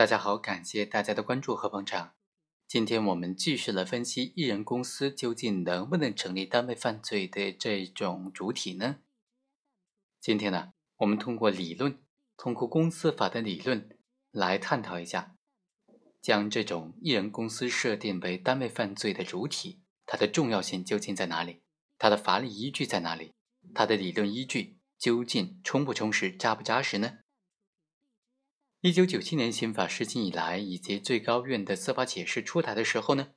大家好，感谢大家的关注和捧场。今天我们继续来分析艺人公司究竟能不能成立单位犯罪的这种主体呢？今天呢，我们通过理论，通过公司法的理论来探讨一下，将这种艺人公司设定为单位犯罪的主体，它的重要性究竟在哪里？它的法理依据在哪里？它的理论依据究竟充不充实、扎不扎实呢？一九九七年刑法施行以来，以及最高院的司法解释出台的时候呢，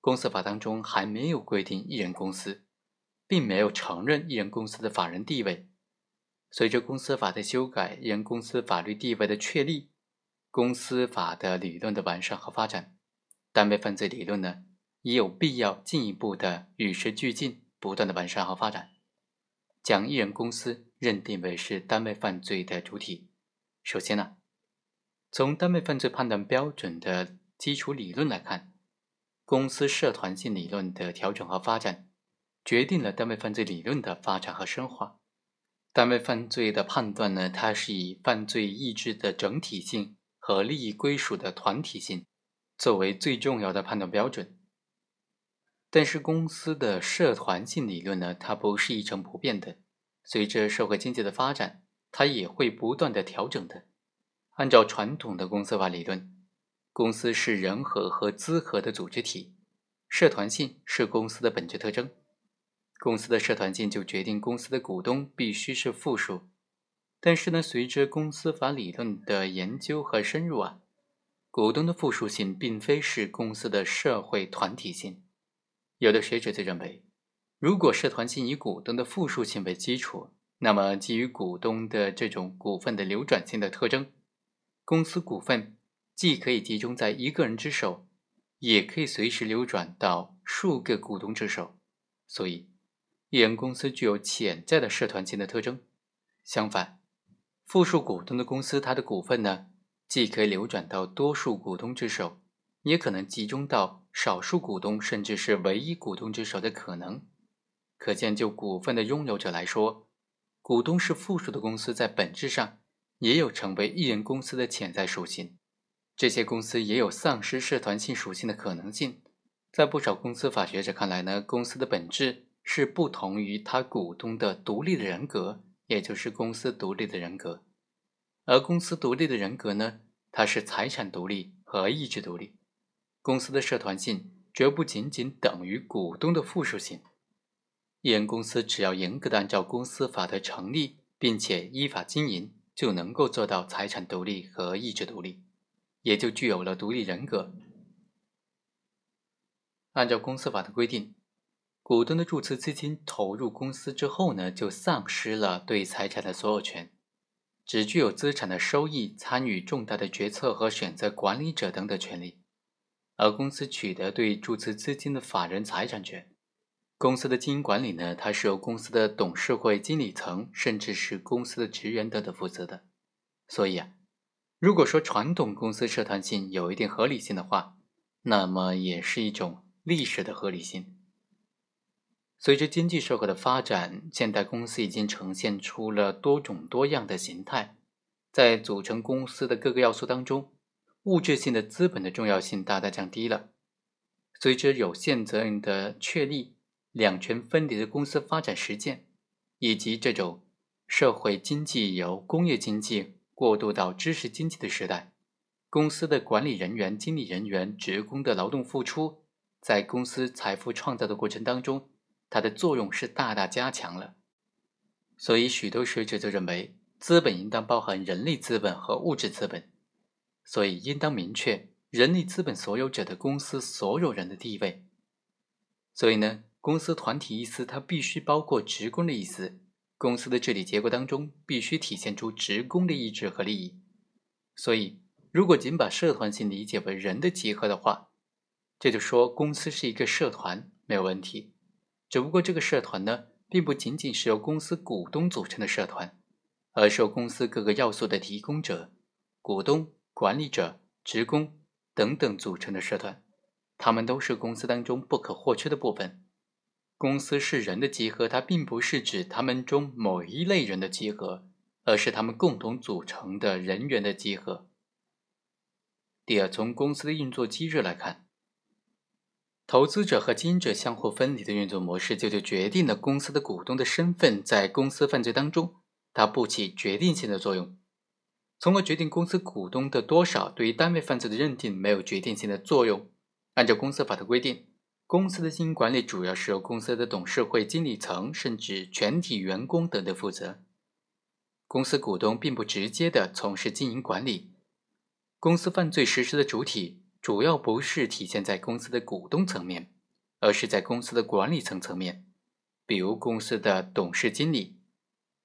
公司法当中还没有规定艺人公司，并没有承认艺人公司的法人地位。随着公司法的修改，艺人公司法律地位的确立，公司法的理论的完善和发展，单位犯罪理论呢，也有必要进一步的与时俱进，不断的完善和发展，将艺人公司认定为是单位犯罪的主体。首先呢，从单位犯罪判断标准的基础理论来看，公司社团性理论的调整和发展，决定了单位犯罪理论的发展和深化。单位犯罪的判断呢，它是以犯罪意志的整体性和利益归属的团体性作为最重要的判断标准。但是，公司的社团性理论呢，它不是一成不变的，随着社会经济的发展。它也会不断的调整的。按照传统的公司法理论，公司是人和和资和的组织体，社团性是公司的本质特征。公司的社团性就决定公司的股东必须是复数。但是呢，随着公司法理论的研究和深入啊，股东的复数性并非是公司的社会团体性。有的学者就认为，如果社团性以股东的复数性为基础。那么，基于股东的这种股份的流转性的特征，公司股份既可以集中在一个人之手，也可以随时流转到数个股东之手，所以，艺人公司具有潜在的社团性的特征。相反，复数股东的公司，它的股份呢，既可以流转到多数股东之手，也可能集中到少数股东甚至是唯一股东之手的可能。可见，就股份的拥有者来说，股东是复数的公司，在本质上也有成为艺人公司的潜在属性。这些公司也有丧失社团性属性的可能性。在不少公司法学者看来呢，公司的本质是不同于他股东的独立的人格，也就是公司独立的人格。而公司独立的人格呢，它是财产独立和意志独立。公司的社团性绝不仅仅等于股东的附属性。艺人公司只要严格的按照公司法的成立，并且依法经营，就能够做到财产独立和意志独立，也就具有了独立人格。按照公司法的规定，股东的注册资金投入公司之后呢，就丧失了对财产的所有权，只具有资产的收益、参与重大的决策和选择管理者等的权利，而公司取得对注册资金的法人财产权。公司的经营管理呢，它是由公司的董事会、经理层，甚至是公司的职员等等负责的。所以啊，如果说传统公司社团性有一定合理性的话，那么也是一种历史的合理性。随着经济社会的发展，现代公司已经呈现出了多种多样的形态。在组成公司的各个要素当中，物质性的资本的重要性大大降低了。随着有限责任的确立。两权分离的公司发展实践，以及这种社会经济由工业经济过渡到知识经济的时代，公司的管理人员、经理人员、职工的劳动付出，在公司财富创造的过程当中，它的作用是大大加强了。所以，许多学者就认为，资本应当包含人力资本和物质资本，所以应当明确人力资本所有者的公司所有人的地位。所以呢？公司团体意思，它必须包括职工的意思。公司的治理结构当中，必须体现出职工的意志和利益。所以，如果仅把社团性理解为人的集合的话，这就说公司是一个社团没有问题。只不过这个社团呢，并不仅仅是由公司股东组成的社团，而是由公司各个要素的提供者、股东、管理者、职工等等组成的社团。他们都是公司当中不可或缺的部分。公司是人的集合，它并不是指他们中某一类人的集合，而是他们共同组成的人员的集合。第二，从公司的运作机制来看，投资者和经营者相互分离的运作模式，就就决定了公司的股东的身份在公司犯罪当中，它不起决定性的作用，从而决定公司股东的多少对于单位犯罪的认定没有决定性的作用。按照公司法的规定。公司的经营管理主要是由公司的董事会、经理层甚至全体员工等的负责。公司股东并不直接的从事经营管理。公司犯罪实施的主体主要不是体现在公司的股东层面，而是在公司的管理层层面，比如公司的董事、经理。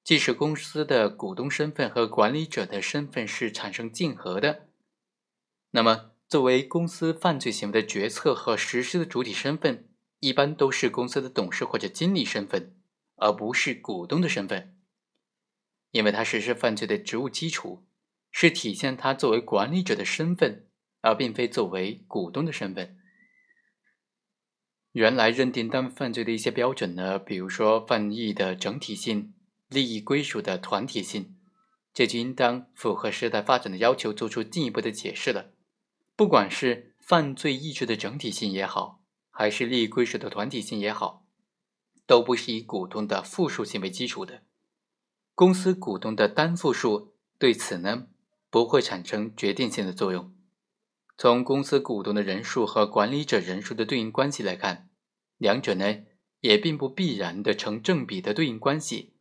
即使公司的股东身份和管理者的身份是产生竞合的，那么。作为公司犯罪行为的决策和实施的主体身份，一般都是公司的董事或者经理身份，而不是股东的身份，因为他实施犯罪的职务基础是体现他作为管理者的身份，而并非作为股东的身份。原来认定单位犯罪的一些标准呢，比如说犯意的整体性、利益归属的团体性，这就应当符合时代发展的要求，做出进一步的解释了。不管是犯罪意志的整体性也好，还是利益归属的团体性也好，都不是以股东的复数性为基础的。公司股东的单复数对此呢不会产生决定性的作用。从公司股东的人数和管理者人数的对应关系来看，两者呢也并不必然的成正比的对应关系。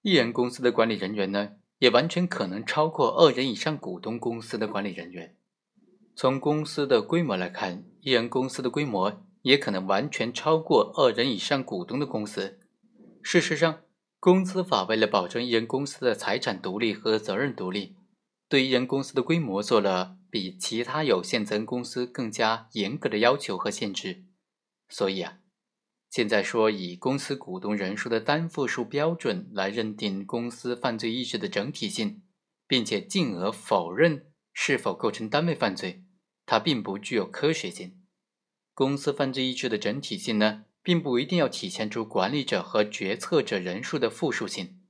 一人公司的管理人员呢，也完全可能超过二人以上股东公司的管理人员。从公司的规模来看，一人公司的规模也可能完全超过二人以上股东的公司。事实上，公司法为了保证一人公司的财产独立和责任独立，对一人公司的规模做了比其他有限责任公司更加严格的要求和限制。所以啊，现在说以公司股东人数的单复数标准来认定公司犯罪意识的整体性，并且进而否认。是否构成单位犯罪，它并不具有科学性。公司犯罪意志的整体性呢，并不一定要体现出管理者和决策者人数的复数性，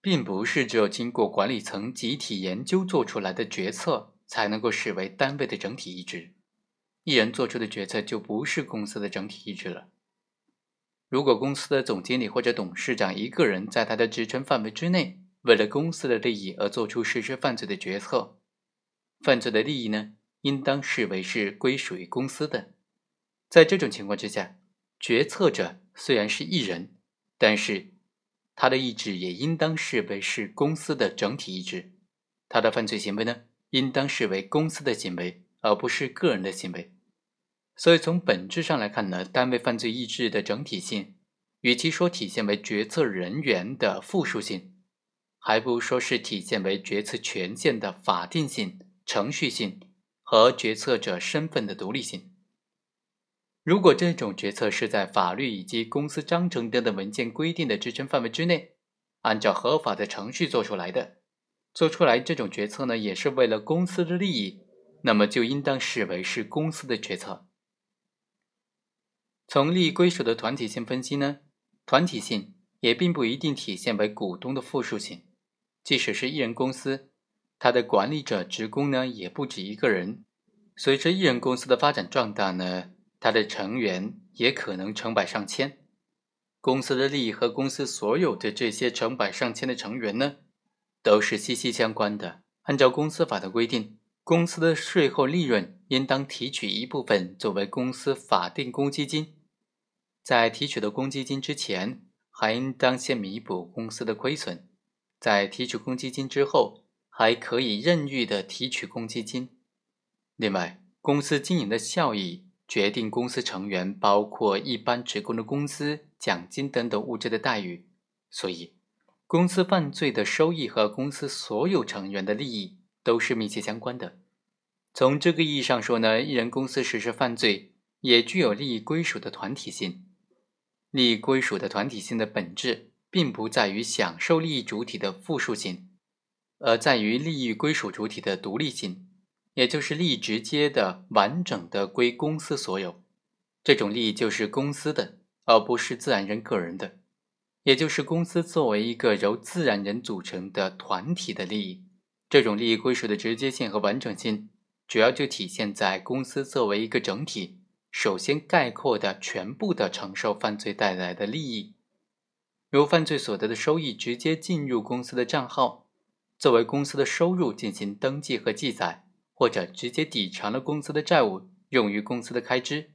并不是只有经过管理层集体研究做出来的决策才能够视为单位的整体意志。一人做出的决策就不是公司的整体意志了。如果公司的总经理或者董事长一个人在他的职权范围之内，为了公司的利益而做出实施犯罪的决策。犯罪的利益呢，应当视为是归属于公司的。在这种情况之下，决策者虽然是一人，但是他的意志也应当视为是公司的整体意志。他的犯罪行为呢，应当视为公司的行为，而不是个人的行为。所以从本质上来看呢，单位犯罪意志的整体性，与其说体现为决策人员的复数性，还不如说是体现为决策权限的法定性。程序性和决策者身份的独立性。如果这种决策是在法律以及公司章程等等文件规定的职权范围之内，按照合法的程序做出来的，做出来这种决策呢，也是为了公司的利益，那么就应当视为是公司的决策。从利益归属的团体性分析呢，团体性也并不一定体现为股东的复数性，即使是一人公司。他的管理者、职工呢也不止一个人。随着艺人公司的发展壮大呢，他的成员也可能成百上千。公司的利益和公司所有的这些成百上千的成员呢，都是息息相关的。按照公司法的规定，公司的税后利润应当提取一部分作为公司法定公积金。在提取的公积金之前，还应当先弥补公司的亏损。在提取公积金之后，还可以任意的提取公积金。另外，公司经营的效益决定公司成员，包括一般职工的工资、奖金等等物质的待遇。所以，公司犯罪的收益和公司所有成员的利益都是密切相关的。从这个意义上说呢，一人公司实施犯罪也具有利益归属的团体性。利益归属的团体性的本质，并不在于享受利益主体的复数性。而在于利益归属主体的独立性，也就是利益直接的、完整的归公司所有。这种利益就是公司的，而不是自然人个人的，也就是公司作为一个由自然人组成的团体的利益。这种利益归属的直接性和完整性，主要就体现在公司作为一个整体，首先概括的全部的承受犯罪带来的利益，由犯罪所得的收益直接进入公司的账号，作为公司的收入进行登记和记载，或者直接抵偿了公司的债务，用于公司的开支。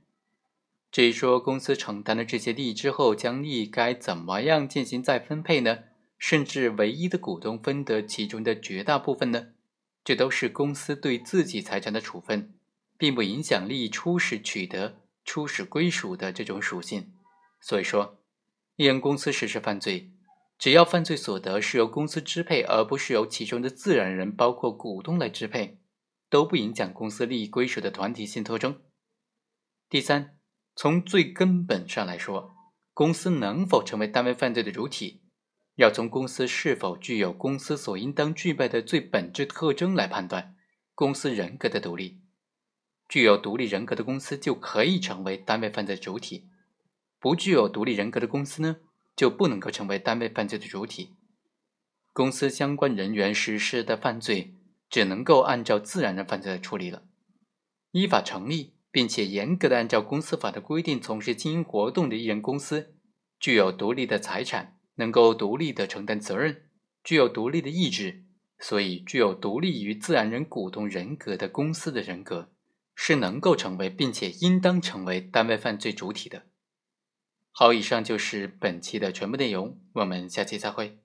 至于说公司承担了这些利益之后，将利益该怎么样进行再分配呢？甚至唯一的股东分得其中的绝大部分呢？这都是公司对自己财产的处分，并不影响利益初始取得、初始归属的这种属性。所以说，一人公司实施犯罪，只要犯罪所得是由公司支配，而不是由其中的自然人，包括股东来支配，都不影响公司利益归属的团体性特征。第三。从最根本上来说，公司能否成为单位犯罪的主体，要从公司是否具有公司所应当具备的最本质特征来判断。公司人格的独立，具有独立人格的公司就可以成为单位犯罪主体；不具有独立人格的公司呢，就不能够成为单位犯罪的主体。公司相关人员实施的犯罪，只能够按照自然人犯罪来处理了，依法成立。并且严格的按照公司法的规定从事经营活动的艺人公司，具有独立的财产，能够独立的承担责任，具有独立的意志，所以具有独立于自然人股东人格的公司的人格，是能够成为并且应当成为单位犯罪主体的。好，以上就是本期的全部内容，我们下期再会。